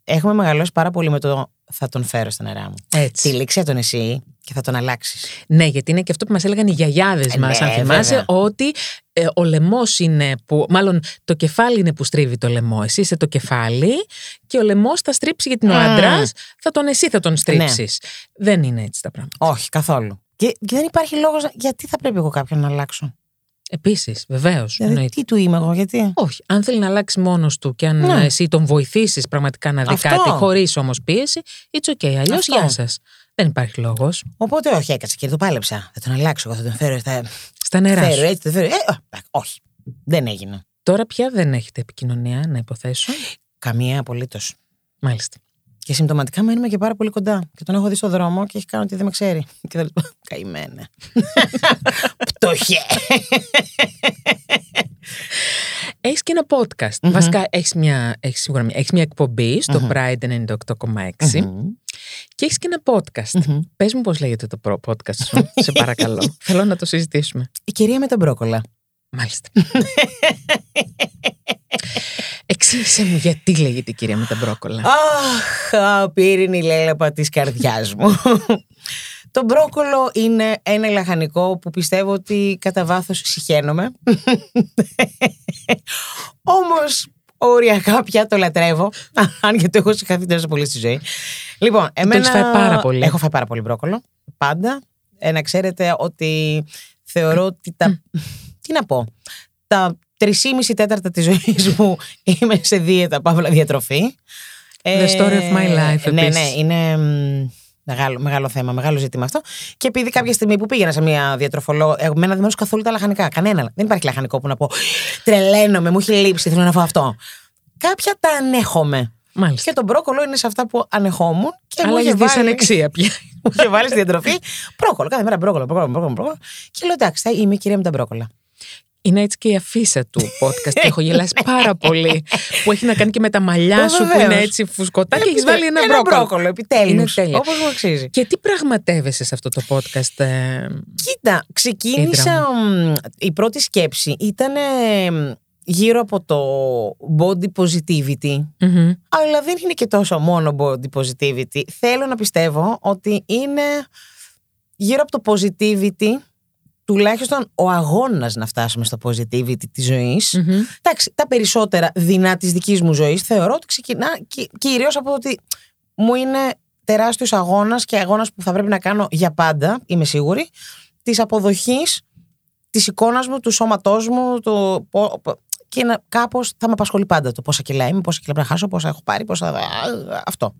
έχουμε μεγαλώσει πάρα πολύ με το θα τον φέρω στα νερά μου. Έτσι. Τυλίξε τον εσύ και θα τον αλλάξεις. Ναι, γιατί είναι και αυτό που μας έλεγαν οι γιαγιάδες Ε, μας, ναι, αν θυμάσαι, βέβαια. ότι ε, ο λαιμός είναι που. Μάλλον το κεφάλι είναι που στρίβει το λαιμό. Εσύ είσαι το κεφάλι και ο λαιμός θα στρίψει γιατί είναι ο Μμμ. άντρας, θα τον εσύ θα τον στρίψεις. Δεν είναι έτσι τα πράγματα. Όχι, καθόλου. Και, και δεν υπάρχει λόγος γιατί θα πρέπει εγώ κάποιον να αλλάξω; Επίσης, βεβαίως. Δηλαδή, τι του είμαι εγώ, γιατί; Όχι. Αν θέλει να αλλάξει μόνος του και αν Ναι. ε, εσύ τον βοηθήσεις πραγματικά να δει Αυτό. κάτι, χωρίς όμως πίεση, it's okay. Αλλιώς Αυτό. γεια σας. Δεν υπάρχει λόγος. Οπότε όχι, έκατσα και το πάλεψα. Θα τον αλλάξω, εγώ θα τον φέρω. Θα Στα νερά φέρω σου. έτσι, θα φέρω. Ε, α, εντάξει, όχι. Δεν έγινε. Τώρα πια δεν έχετε επικοινωνία, να υποθέσω. Καμία απολύτως. Μάλιστα. Και συμπτωματικά μένουμε και πάρα πολύ κοντά. Και τον έχω δει στο δρόμο και έχει κάνει ότι δεν με ξέρει. [LAUGHS] Και θα λέω, Καημένε. [LAUGHS] Πτωχέ. Έχεις και ένα podcast. Μμμ. Βασικά, έχεις μια, έχεις σίγουρα μια, έχεις μια εκπομπή στο Μμμ. Pride 98,6 Μμμ. και έχεις και ένα podcast. Μμμ. Πες μου πώς λέγεται το προ- podcast σου, σε παρακαλώ. [LAUGHS] Θέλω να το συζητήσουμε. Η κυρία με τα μπρόκολα. Μάλιστα. Εξήγησε μου γιατί λέγεται η κυρία με τα μπρόκολα. Αχ, απείρινη λέλαπα της καρδιάς μου. Το μπρόκολο είναι ένα λαχανικό που πιστεύω ότι κατά βάθος συχαίνομαι. Όμως οριακά πια το λατρεύω, αν και το έχω συγχαθεί τόσο πολύ στη ζωή. Λοιπόν, εμένα... έχεις φάει πάρα πολύ. Έχω φάει πάρα πολύ μπρόκολο, πάντα. Ε, να ξέρετε ότι θεωρώ ότι τα... Τι να πω, τα 3,5 τέταρτα της ζωής μου είμαι σε δίαιτα, παύλα διατροφή. The story of my life, Ναι, επίσης. ναι, είναι μ, μεγάλο, μεγάλο θέμα, μεγάλο ζήτημα αυτό. Και επειδή κάποια στιγμή που πήγαινα σε μια διατροφολόγο, εμένα δεν μου αρέσουν καθόλου τα λαχανικά. Κανένα. Δεν υπάρχει λαχανικό που να πω τρελαίνομαι, μου έχει λείψει, θέλω να φάω αυτό. Κάποια τα ανέχομαι. Μάλιστα. Και το μπρόκολο είναι σε αυτά που ανεχόμουν και μου Αλλά είχε έχει βάλει, δυσανεξία πια. [LAUGHS] μου είχε βάλει στη διατροφή μπρόκολο. Κάθε μέρα μπρόκολο, μπρόκολο, μπρόκολο. μπρόκολο. Και λέω εντάξει, θα είμαι η κυρία με τα μπρόκολα. Είναι έτσι και η αφίσα του podcast. και έχω γελάσει πάρα πολύ. που έχει να κάνει και με τα μαλλιά Ε, σου που βεβαίως. είναι έτσι φουσκωτά και έχεις Επιτε- βάλει ένα, ένα μπρόκολο. μπρόκολο, επιτέλους. Είναι τέλεια. Όπως μου αξίζει. Και τι πραγματεύεσαι σε αυτό το podcast. ε, Κοίτα, ξεκίνησα. μ, Η πρώτη σκέψη ήταν ε, γύρω από το body positivity. μμμ. Αλλά δεν είναι και τόσο μόνο body positivity. Θέλω να πιστεύω ότι είναι γύρω από το positivity, τουλάχιστον ο αγώνας να φτάσουμε στο positivity της ζωής. Μμμ. Εντάξει, τα περισσότερα δεινά της δικής μου ζωής θεωρώ ότι ξεκινά κυ- κυρίως από το ότι μου είναι τεράστιος αγώνας και αγώνας που θα πρέπει να κάνω για πάντα, είμαι σίγουρη, της αποδοχής της εικόνας μου, του σώματός μου, το, πο- πο- και να, κάπως θα με απασχολεί πάντα το πόσα κιλά είμαι, πόσα κιλά πρέπει να χάσω, πόσα έχω πάρει, πόσα... αυτό.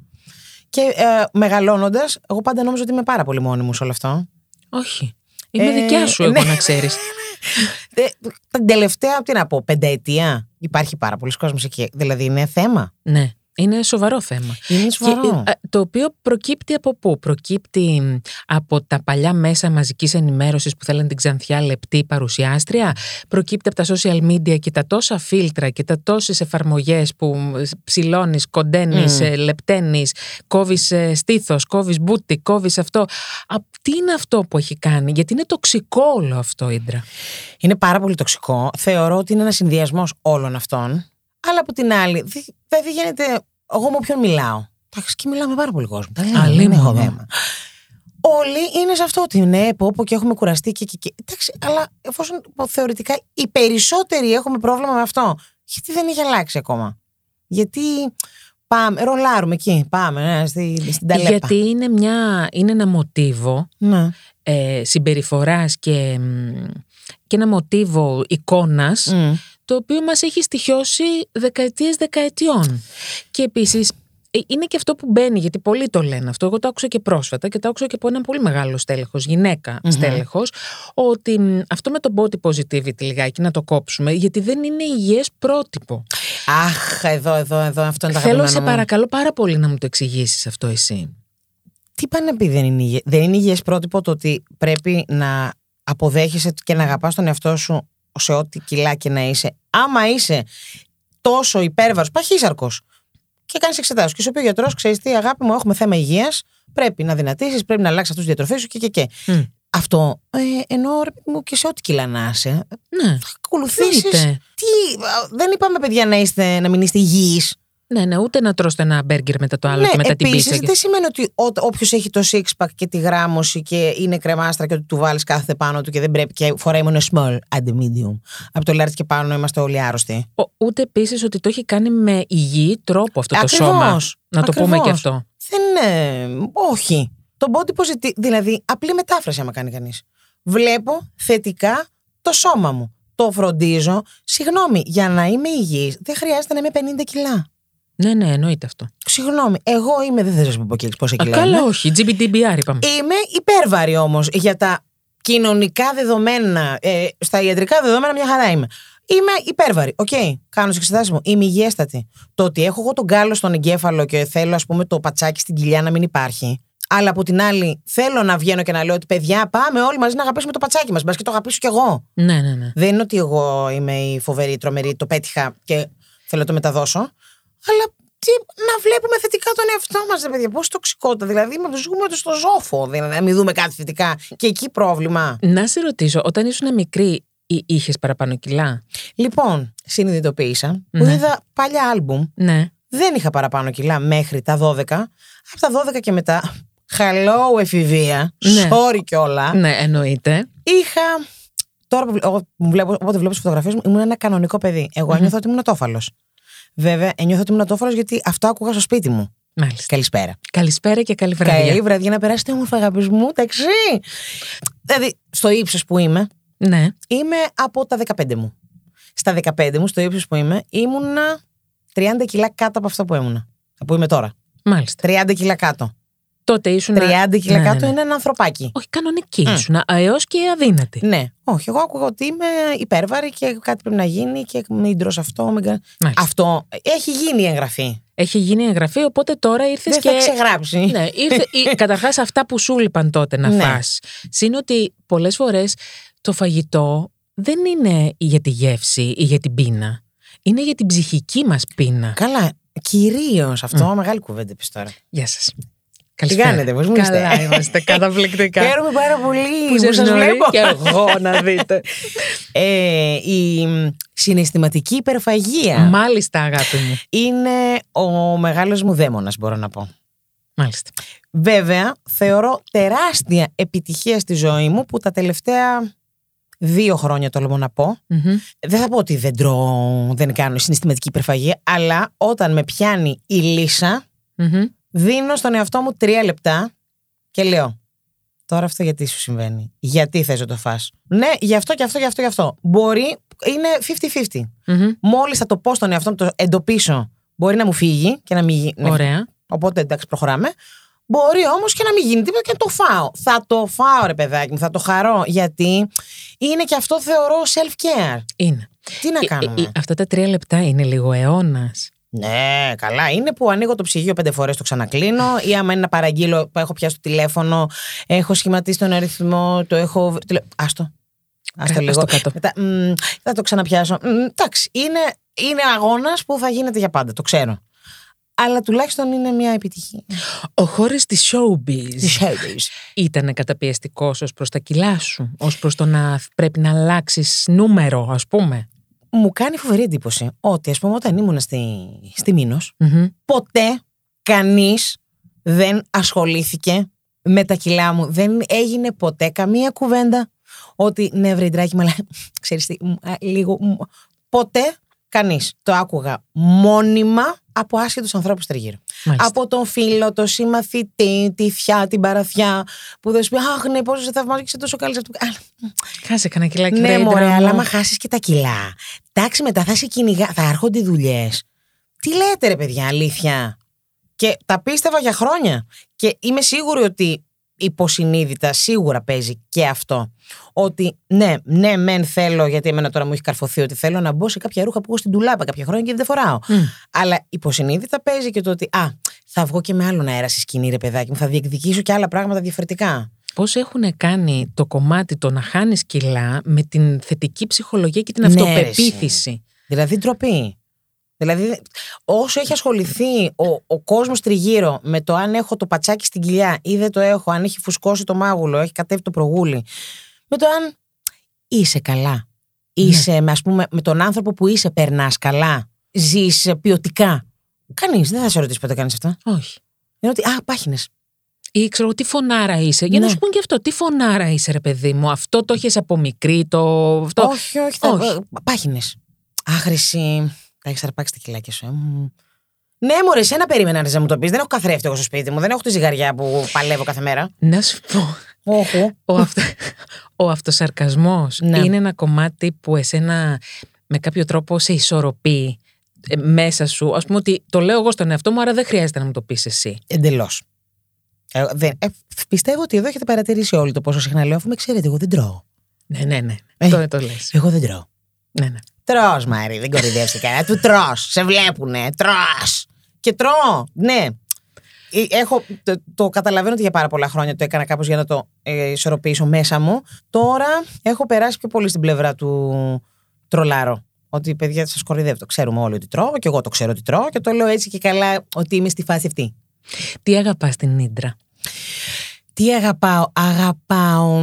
Και ε, μεγαλώνοντας, εγώ πάντα νόμιζα ότι είμαι πάρα πολύ μόνη μου σε όλο αυτό. Όχι. Είμαι Ε, δικιά σου, εγώ ναι. να ξέρεις. [LAUGHS] Ε, την τελευταία, τι να πω, πενταετία υπάρχει πάρα πολλοί κόσμος εκεί. Δηλαδή είναι θέμα. ναι. Είναι σοβαρό θέμα. Είναι σοβαρό. Και, ε, το οποίο προκύπτει από πού; Προκύπτει μ, από τα παλιά μέσα μαζικής ενημέρωσης που θέλουν την ξανθιά λεπτή παρουσιάστρια. Προκύπτει από τα social media και τα τόσα φίλτρα και τα τόσες εφαρμογές που ψηλώνεις, κοντένεις, Μμ. ε, λεπταίνεις, κόβεις ε, στήθος, κόβεις μπούτι, κόβεις αυτό. Α, τι είναι αυτό που έχει κάνει, γιατί είναι τοξικό όλο αυτό, Ήντρα. Είναι πάρα πολύ τοξικό. Θεωρώ ότι είναι ένα συνδυασμός όλων αυτών. Αλλά από την άλλη, δη- δηλαδή γίνεται. Εγώ με όποιον μιλάω. Εντάξει, και μιλάω με πάρα πολύ κόσμο. Τα λέω, δεν Αλίμονο. έχω θέμα. Όλοι είναι σε αυτό ότι ναι, πω, πω και έχουμε κουραστεί και, και, και. Εντάξει, αλλά εφόσον πω, θεωρητικά οι περισσότεροι έχουμε πρόβλημα με αυτό, γιατί δεν έχει αλλάξει ακόμα. Γιατί Πάμε, ρολάρουμε εκεί. Πάμε ναι, στη, στην ταλέπα. Γιατί είναι, μια, είναι ένα μοτίβο Ναι. ε, συμπεριφοράς και, μ, και ένα μοτίβο εικόνας Μμ. Το οποίο μας έχει στοιχειώσει δεκαετίες δεκαετιών. Και επίσης ε, είναι και αυτό που μπαίνει, γιατί πολλοί το λένε αυτό. Εγώ το άκουσα και πρόσφατα και το άκουσα και από έναν πολύ μεγάλο στέλεχος, γυναίκα στέλεχος, ότι μ, αυτό με το body positivity λιγάκι να το κόψουμε, γιατί δεν είναι υγιές πρότυπο. Αχ, εδώ, εδώ, εδώ, αυτό είναι το Θέλω αγαπημένο σε μου. παρακαλώ πάρα πολύ να μου το εξηγήσεις αυτό εσύ. Τι πάνε να πει δεν είναι υγιές. Δεν είναι υγιές πρότυπο το ότι πρέπει να αποδέχεσαι και να αγαπάς τον εαυτό σου σε ό,τι κιλά και να είσαι. Άμα είσαι τόσο υπέρβαρος, παχύσαρκος και κάνεις εξετάσεις και σου πει ο γιατρός, ξέρεις τι αγάπη μου έχουμε θέμα υγείας, πρέπει να δυνατήσεις, πρέπει να αλλάξεις αυτούς τη διατροφή σου και και και. Μμ. Αυτό ε, ενώ ρε παιδί μου και σε ό,τι κιλά να είσαι, Ναι. θα ακολουθήσεις. Εννοείται. Τι, α, δεν είπαμε παιδιά να, είστε, να μην είστε υγιείς. Ναι, ναι, ούτε να τρώσετε ένα μπέργκερ μετά το άλλο ναι, και μετά την επίσης, πίτσα. και- δεν σημαίνει ότι όποιος έχει το six pack και τη γράμμωση και είναι κρεμάστρα και ότι του βάλεις κάθε πάνω του και δεν πρέπει και φοράει μόνο small and medium. Από το large και πάνω είμαστε όλοι άρρωστοι. Ο- Ούτε επίσης ότι το έχει κάνει με υγιή τρόπο αυτό το Ακριβώς. σώμα. Να το πούμε Ακριβώς. και αυτό. Δεν είναι. Όχι. Το body positive. Δηλαδή, απλή μετάφραση, άμα κάνει κανείς. Βλέπω θετικά το σώμα μου. Το φροντίζω. Συγγνώμη, για να είμαι υγιής δεν χρειάζεται να είμαι 50 κιλά. Ναι, ναι, εννοείται αυτό. Συγγνώμη, εγώ είμαι, δεν θα σας πω και πόσα Α, κιλά καλά, είμαι. όχι. GDPR είπαμε. Είμαι υπέρβαρη όμως για τα κοινωνικά δεδομένα. Ε, στα ιατρικά δεδομένα μια χαρά είμαι. Είμαι υπέρβαρη. Οκ, κάνω τις εξετάσεις μου. Είμαι υγιέστατη. Το ότι έχω εγώ τον κάλο στον εγκέφαλο και θέλω, ας πούμε, το πατσάκι στην κοιλιά να μην υπάρχει. Αλλά από την άλλη, θέλω να βγαίνω και να λέω ότι παιδιά, πάμε όλοι μαζί να αγαπήσουμε το πατσάκι μας. Μπας και το αγαπήσω κι εγώ. Ναι, ναι, ναι. Δεν είναι ότι εγώ είμαι η φοβερή, τρομερή, το πέτυχα και θέλω να το μεταδώσω. Αλλά τι, να βλέπουμε θετικά τον εαυτό μας, παιδιά. Πώς τοξικότητα, δηλαδή, να ζούμε στο ζόφο. Δηλαδή, να μην δούμε κάτι θετικά. Και εκεί πρόβλημα. Να σε ρωτήσω, όταν ήσουν μικρή, είχες παραπάνω κιλά; Λοιπόν, συνειδητοποίησα που Ναι. είδα παλιά άλμπουμ. Ναι. Δεν είχα παραπάνω κιλά μέχρι τα 12. Από τα 12 και μετά, hello εφηβεία, Ναι. sorry κιόλα. Ναι, εννοείται. Είχα. Τώρα που βλέ- εγώ που βλέπω, όποτε βλέπω τις φωτογραφίες μου, ήμουν ένα κανονικό παιδί. Εγώ ένιωθα ότι ήμουν τόφαλος. Βέβαια, ένιωθα ότι ήμουν τόφαλο γιατί αυτό άκουγα στο σπίτι μου. Μάλιστα. Καλησπέρα. Καλησπέρα και καλή βραδιά. Καλή βραδιά να περάσετε όμορφα, αγαπητοί μου, ταξί. Δηλαδή, στο ύψος που είμαι, Ναι. είμαι από τα 15 μου. Στα 15 μου, στο ύψος που είμαι, ήμουνα 30 κιλά κάτω από αυτό που ήμουνα. Που είμαι τώρα. Μάλιστα. 30 κιλά κάτω. Τότε ήσουν. 30 κιλά Ναι, ναι, κάτω ναι. είναι ένα ανθρωπάκι. Όχι, κανονική ήσουν. Έως και αδύνατη. Ναι, όχι. Εγώ άκουγα ότι είμαι υπέρβαρη και κάτι πρέπει να γίνει και μην τρως αυτό. Μην... κα- Μάλιστα. Αυτό έχει γίνει η εγγραφή. Έχει γίνει εγγραφή, οπότε τώρα ήρθες Δεν και. θα ξεγράψει. Ναι, ήρθε. [LAUGHS] Καταρχάς, αυτά που σου λείπαν τότε να Ναι. φας. Συν ότι πολλές φορές το φαγητό δεν είναι για τη γεύση ή για την πείνα. Είναι για την ψυχική μας πείνα. Καλά, κυρίως αυτό. Μεγάλη κουβέντα επίσης τώρα. Γεια σα. Τι κάνετε, πώς μου είστε; Καλά είμαστε, καταπληκτικά. [LAUGHS] Χαίρομαι πάρα πολύ που που σας σας γνωρίζω βλέπω. και εγώ να δείτε. [LAUGHS] Ε, η μ, συναισθηματική υπερφαγία Μάλιστα, αγάπη μου. είναι ο μεγάλος μου δαίμονας, μπορώ να πω. Μάλιστα. Βέβαια, θεωρώ τεράστια επιτυχία στη ζωή μου που τα τελευταία δύο χρόνια τολμώ να πω. Μμμ. Δεν θα πω ότι δεν τρώω, δεν κάνω συναισθηματική υπερφαγία, αλλά όταν με πιάνει η λύσα, Μμμ. Δίνω στον εαυτό μου τρία λεπτά και λέω. Τώρα αυτό γιατί σου συμβαίνει; Γιατί θες να το φας; Ναι, γι' αυτό και αυτό και αυτό και αυτό. Μπορεί, είναι 50-50. Μμμ. Μόλις θα το πω στον εαυτό μου, το εντοπίσω, μπορεί να μου φύγει και να μην γίνει. Ωραία. Οπότε εντάξει, προχωράμε. Μπορεί όμως και να μην γίνει τίποτα και να το φάω. Θα το φάω, ρε παιδάκι μου, θα το χαρώ. Γιατί είναι και αυτό θεωρώ self-care. Είναι. Τι να Ε, κάνουμε. ε, ε, αυτά τα τρία λεπτά είναι λίγο αιώνας. Ναι, καλά. Είναι που ανοίγω το ψυγείο πέντε φορές, το ξανακλίνω. Ή άμα είναι να παραγγείλω, που έχω πιάσει το τηλέφωνο, έχω σχηματίσει τον αριθμό, το έχω. τηλε- Άστο. Άστο Κα- λίγο. άστο κάτω. Μετά, μ, θα το ξαναπιάσω. Μ, εντάξει, είναι, είναι αγώνας που θα γίνεται για πάντα, το ξέρω. Αλλά τουλάχιστον είναι μια επιτυχία. Ο χώρος της showbiz Της showbiz. ήταν καταπιεστικός ως προς τα κιλά σου, ως προς το να πρέπει να αλλάξεις νούμερο, ας πούμε. Μου κάνει φοβερή εντύπωση ότι ας πούμε όταν ήμουν στη, στη Μήνος Μμμ. ποτέ κανείς δεν ασχολήθηκε με τα κιλά μου. Δεν έγινε ποτέ καμία κουβέντα ότι ναι βρε ντράκι μου, αλλά [LAUGHS] ξέρεις τι, μ, α, λίγο... μ, Ποτέ Κανείς. Το άκουγα μόνιμα από άσχετους ανθρώπους τριγύρω. Μάλιστα. Από τον φίλο, τον συμμαθητή, τη θιά, την παραθιά, που δεν σου πει Αχ, ναι, πόσο σε θαυμάζω και είσαι τόσο καλής σε αυτό. Α, Χάσε κανένα κιλάκι Ναι, βρε, μωρέ, Ήδρα μου. αλλά άμα χάσεις και τα κιλά. Εντάξει, μετά θα σε κυνηγά, θα έρχονται οι δουλειές. Τι λέτε, ρε παιδιά, αλήθεια. Και τα πίστευα για χρόνια. Και είμαι σίγουρη ότι υποσυνείδητα σίγουρα παίζει και αυτό. Ότι ναι, ναι, μεν θέλω, γιατί εμένα τώρα μου έχει καρφωθεί ότι θέλω να μπω σε κάποια ρούχα που έχω στην τουλάπα κάποια χρόνια και δεν φοράω. Μμ. Αλλά υποσυνείδητα παίζει και το ότι, α, θα βγω και με άλλον αέρα στη σκηνή, ρε παιδάκι μου, θα διεκδικήσω και άλλα πράγματα διαφορετικά. Πώς έχουν κάνει το κομμάτι το να χάνεις κιλά με την θετική ψυχολογία και την Ναι, ρε, αυτοπεποίθηση; Δηλαδή ντροπή. Δηλαδή, όσο έχει ασχοληθεί ο, ο κόσμος τριγύρω με το αν έχω το πατσάκι στην κοιλιά ή δεν το έχω, αν έχει φουσκώσει το μάγουλο, έχει κατέβει το προγούλι, με το αν είσαι καλά. Είσαι, με, ας πούμε, με τον άνθρωπο που είσαι, περνάς καλά. Ζεις ποιοτικά. Κανείς δεν θα σε ρωτήσει πότε κάνει αυτά. Όχι. Είναι ότι, α, πάχινες. Ή ξέρω εγώ, τι φωνάρα είσαι. Για να Ναι. σου πούν και αυτό, τι φωνάρα είσαι, ρε παιδί μου. Αυτό το έχεις από μικρή, το. Αυτό. Όχι, όχι. Θα... Όχι. Πάχινες. Άχρηση. Τα έχεις αρπάξει τα κιλάκια σου. ε. Μμ. Ναι, μωρέ, εσένα περίμενα να μου το πεις. Δεν έχω καθρέφτη εγώ στο σπίτι μου. Δεν έχω τη ζυγαριά που παλεύω κάθε μέρα. Να σου πω. Όχι. Ο, αυτο... ο αυτοσαρκασμός Ναι. είναι ένα κομμάτι που εσένα με κάποιο τρόπο σε ισορροπεί ε, μέσα σου. Ας πούμε ότι το λέω εγώ στον εαυτό μου, άρα δεν χρειάζεται να μου το πεις εσύ. Εντελώς. Ε, δεν- ε, πιστεύω ότι εδώ έχετε παρατηρήσει όλοι το πόσο συχνά λέω, αφού με ξέρετε, εγώ δεν τρώω. Ναι, ναι, ναι. Ε. Το, το λες. Εγώ δεν τρώω. Ναι, ναι. Τρώ, Μάρι, δεν κορυδεύσει κανένα. Του τρώ. Σε βλέπουνε. Τρώ. Και τρώω. Ναι. Ε, Έχω, το, το καταλαβαίνω ότι για πάρα πολλά χρόνια το έκανα κάπως για να το ε, ισορροπήσω μέσα μου. Τώρα έχω περάσει πιο πολύ στην πλευρά του τρολάρω. Ότι παιδιά σας κορυδεύω. Το ξέρουμε όλοι ότι τρώω και εγώ το ξέρω ότι τρώω και το λέω έτσι και καλά ότι είμαι στη φάση αυτή. Τι αγαπάς την Ίντρα. Τι αγαπάω. Αγαπάω.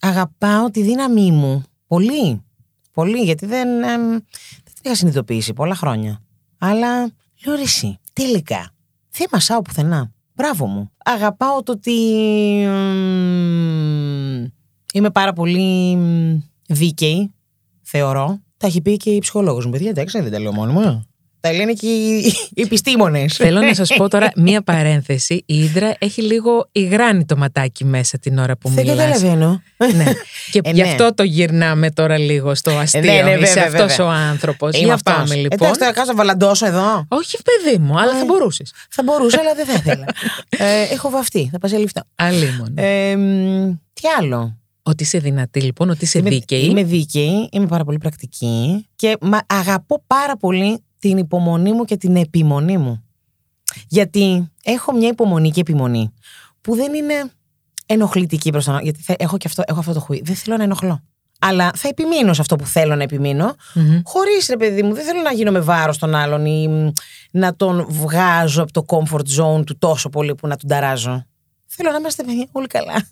Αγαπάω τη δύναμή μου. Πολύ. Πολύ. Γιατί δεν, εμ, δεν την είχα συνειδητοποιήσει πολλά χρόνια. Αλλά λέω ρε εσύ, τελικά. Δεν μασάω πουθενά. Μπράβο μου. Αγαπάω το ότι εμ, είμαι πάρα πολύ εμ, δίκαιη, θεωρώ. Τα έχει πει και η ψυχολόγος μου. Παιδιά, εντάξει, δεν τα λέω μόνο μου. Τα λένε και οι, οι επιστήμονες. Θέλω να σας πω τώρα μία παρένθεση. Η Ίντρα έχει λίγο υγράνει το ματάκι μέσα την ώρα που Δεν μιλάς. καταλαβαίνω. ναι. Και Ε, γι' ναι. αυτό το γυρνάμε τώρα λίγο στο αστείο. ναι, ναι, Είσαι βέβαια, αυτός βέβαια. ο άνθρωπος. Είμαι Για αυτός. πάμε λοιπόν. Εντάξει, τώρα κάνω να βαλαντώσω εδώ. Όχι παιδί μου, αλλά θα μπορούσες. Θα μπορούσα, αλλά δεν θα ήθελα. ε, έχω βαφτεί, θα πας λιφτό. Αλλήμον. Ε, μ, τι άλλο; Ότι είσαι δυνατή λοιπόν, ότι είσαι είμαι, δίκαιη. Είμαι δίκαιη, είμαι πάρα πολύ πρακτική και μα, αγαπώ πάρα πολύ την υπομονή μου και την επιμονή μου. Γιατί έχω μια υπομονή και επιμονή που δεν είναι ενοχλητική προς τον άλλο. Γιατί θα- έχω και αυτό, έχω αυτό το χουί. Δεν θέλω να ενοχλώ. Αλλά θα επιμείνω σε αυτό που θέλω να επιμείνω, Μμμ. Χωρίς ρε παιδί μου, δεν θέλω να γίνω με βάρος τον άλλον ή μ, να τον βγάζω από το comfort zone του τόσο πολύ που να τον ταράζω. Θέλω να είμαστε παιδιά όλοι καλά.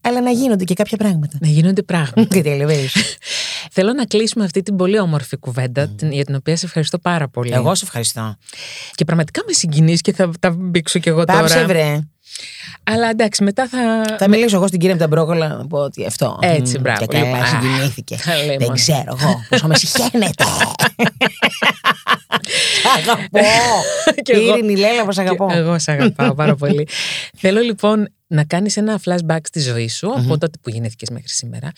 Αλλά να γίνονται και κάποια πράγματα. Να γίνονται πράγματα. [LAUGHS] Καταλαβαίνεις. Θέλω να κλείσουμε αυτή την πολύ όμορφη κουβέντα, την- για την οποία σε ευχαριστώ πάρα πολύ. Εγώ σε ευχαριστώ. Και πραγματικά με συγκινείς και θα τα μπήξω κι εγώ Πάψε τώρα. βρε. Αλλά εντάξει, μετά θα. Θα μιλήσω εγώ στην κυρία με τα μπρόκολα να πω ότι αυτό. Έτσι, μ, μπράβο, Και καλά λοιπόν. συγκινήθηκε. Καλέ Δεν μόνο. ξέρω εγώ πόσο με συχαίνεται. [LAUGHS] Σ' αγαπώ. Κι εγώ. Ήρηνη Λέλα, πως αγαπώ. Και Εγώ σε αγαπάω πάρα πολύ. Θέλω λοιπόν να κάνεις ένα flashback στη ζωή σου από τότε που γεννήθηκες μέχρι σήμερα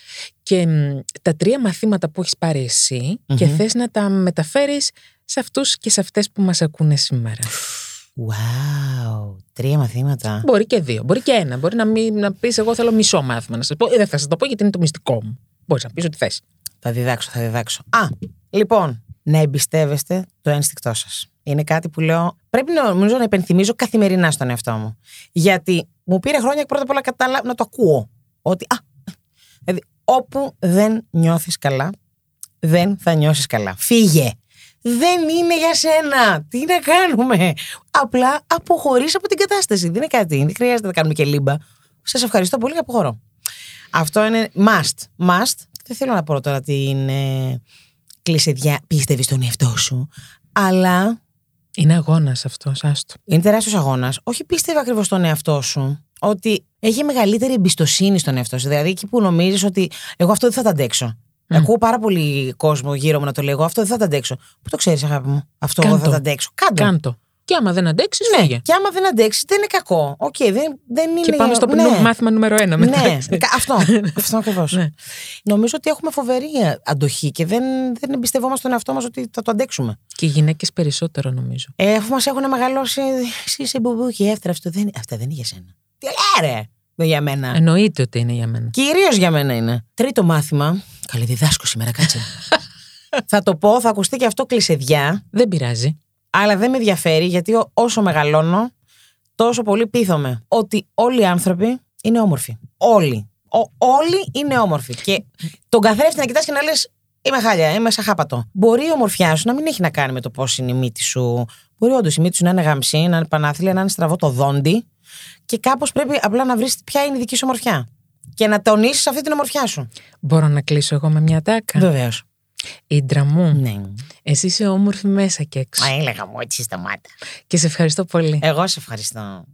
και μ, τα τρία μαθήματα που έχεις πάρει εσύ και Μμμ. θες να τα μεταφέρεις σε αυτούς και σε αυτές που μας ακούνε σήμερα. Wow, τρία μαθήματα. Μπορεί και δύο, μπορεί και ένα. Μπορεί να, μην, να πεις εγώ θέλω μισό μάθημα να σας πω. Ε, δεν θα σας το πω γιατί είναι το μυστικό μου. Μπορείς να πεις ό,τι θες. Θα διδάξω, θα διδάξω. Α, λοιπόν, να εμπιστεύεστε το ένστικτό σας. Είναι κάτι που λέω. Πρέπει να, νομίζω να υπενθυμίζω καθημερινά στον εαυτό μου. Γιατί μου πήρε χρόνια πρώτα απ' όλα κατάλα... να το ακούω. Ότι. Α, δηλαδή, όπου δεν νιώθεις καλά, δεν θα νιώσεις καλά. Φύγε. Δεν είναι για σένα. Τι να κάνουμε; Απλά αποχωρείς από την κατάσταση. Δεν είναι κάτι. Δεν χρειάζεται να κάνουμε και λίμπα. Σας ευχαριστώ πολύ και αποχωρώ. Αυτό είναι must. Must. Δεν θέλω να πω τώρα την ε, κλεισεδιά πίστευες στον εαυτό σου. Αλλά Είναι αγώνας αυτός, άστο. είναι τεράστιος αγώνας. Όχι πίστευε ακριβώς στον εαυτό σου. Ότι έχει μεγαλύτερη εμπιστοσύνη στον εαυτό σου. Δηλαδή εκεί που νομίζεις ότι εγώ αυτό δεν θα το αντέξω. Ακούω πάρα πολύ κόσμο γύρω μου να το λέω. Αυτό δεν θα το αντέξω. Πού το ξέρεις, αγάπη μου; Αυτό εγώ Κάντο. θα το αντέξω. Κάντο. Κάντο. Και άμα δεν αντέξεις, Ναι, φύγε. και άμα δεν αντέξεις, δεν είναι κακό. Οκ, δεν, δεν είναι. Και πάμε στο ναι. νου- μάθημα νούμερο ένα μετά. Ναι, κα- αυτό. αυτό ακριβώς. Ναι. Νομίζω ότι έχουμε φοβερή αντοχή και δεν, δεν εμπιστευόμαστε τον εαυτό μας ότι θα το αντέξουμε. Και οι γυναίκες περισσότερο νομίζω. Ε, αφού μας έχουν μεγαλώσει. Εσύ είσαι μπουμπού και έφτερα αυτό. Δεν, αυτά δεν είναι για σένα. Τι λέει, ρε! Δεν για μένα. Εννοείται ότι είναι για μένα. Κυρίως για μένα είναι. Τρίτο μάθημα. Καλή διδάσκω σήμερα, κάτσε. [LAUGHS] θα το πω, θα ακουστεί και αυτό κλεισεδιά, Δεν πειράζει. αλλά δεν με ενδιαφέρει γιατί ό- όσο μεγαλώνω, τόσο πολύ πείθομαι ότι όλοι οι άνθρωποι είναι όμορφοι. Όλοι. Ο- όλοι είναι όμορφοι. Και τον καθρέφτη να κοιτάς και να λες: Είμαι χάλια, είμαι σαν χάπατο. Μπορεί η ομορφιά σου να μην έχει να κάνει με το πώς είναι η μύτη σου. Μπορεί όντως η μύτη σου να είναι γαμψή, να είναι πανάθλια, να είναι στραβό το δόντι. Και κάπως πρέπει απλά να βρεις ποια είναι η δική σου ομορφιά. Και να τονίσεις αυτή την ομορφιά σου. Μπορώ να κλείσω εγώ με μια τάκα; Βεβαίως. Ήντρα μου, Ναι. εσύ είσαι όμορφη μέσα και έξω. Μα έλεγα μου έτσι σταμάτα. Και σε ευχαριστώ πολύ. Εγώ σε ευχαριστώ.